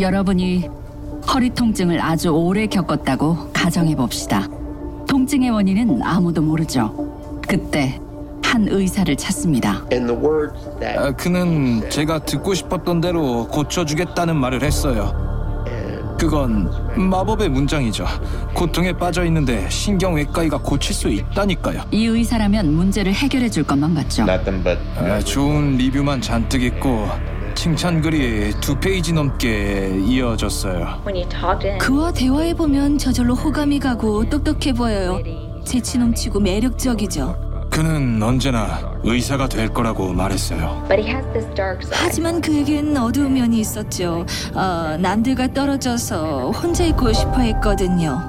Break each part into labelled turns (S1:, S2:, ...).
S1: 여러분이 허리 통증을 아주 오래 겪었다고 가정해 봅시다. 통증의 원인은 아무도 모르죠. 그때 한 의사를 찾습니다.
S2: 아, 그는 제가 듣고 싶었던 대로 고쳐주겠다는 말을 했어요. 그건 마법의 문장이죠. 고통에 빠져 있는데 신경외과의가 고칠 수 있다니까요.
S1: 이 의사라면 문제를 해결해 줄 것만 같죠.
S2: 아, 좋은 리뷰만 잔뜩 있고 칭찬글이 두 페이지 넘게 이어졌어요.
S3: 그와 대화해보면 저절로 호감이 가고 똑똑해 보여요. 재치 넘치고 매력적이죠.
S2: 그는 언제나 의사가 될 거라고 말했어요.
S4: but he has this dark side.
S3: 하지만 그에겐 어두운 면이 있었죠. 어, 남들과 떨어져서 혼자 있고 싶어 했거든요.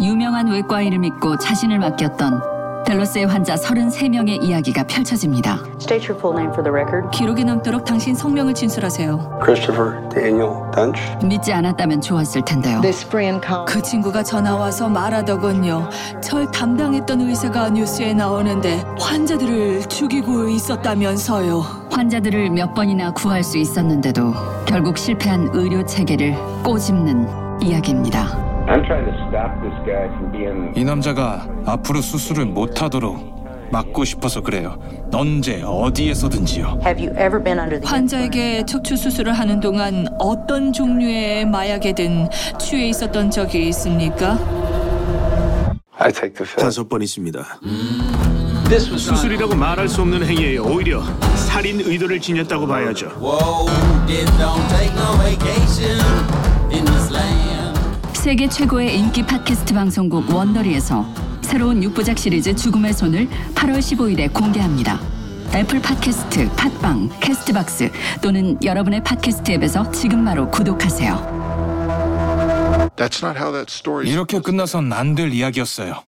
S1: 유명한 외과의를 믿고 자신을 맡겼던 델로스의 환자 33명의 이야기가 펼쳐집니다.
S5: State your full name for the record.
S3: 기록에 남도록 당신 성명을 진술하세요.
S6: Christopher Daniel Dunch.
S1: 믿지 않았다면 좋았을 텐데요.
S7: This friend called.
S3: 그 친구가 전화 와서 말하더군요. 절 담당했던 의사가 뉴스에 나오는데 환자들을 죽이고 있었다면서요.
S1: 환자들을 몇 번이나 구할 수 있었는데도 결국 실패한 의료 체계를 꼬집는 이야기입니다.
S8: I'm trying to stop this guy from being
S2: 이 남자가 앞으로 수술을 못하도록 막고 싶어서 그래요. 언제 어디에서든지요.
S5: Have you ever been under the
S3: 환자에게 척추 수술을 하는 동안 어떤 종류의 마약에든 취해 있었던 적이 있습니까?
S6: I take the fifth.
S9: 다섯 번 있습니다.
S10: 수술이라고 말할 수 없는 행위에 오히려 살인 의도를 지녔다고 봐야죠.
S1: 세계 최고의 인기 팟캐스트 방송국 원더리에서 새로운 6부작 시리즈 죽음의 손을 8월 15일에 공개합니다. 애플 팟캐스트, 팟빵, 캐스트박스 또는 여러분의 팟캐스트 앱에서 지금 바로 구독하세요.
S11: That's not how that story.
S2: 이렇게 끝나선 안 될 이야기였어요.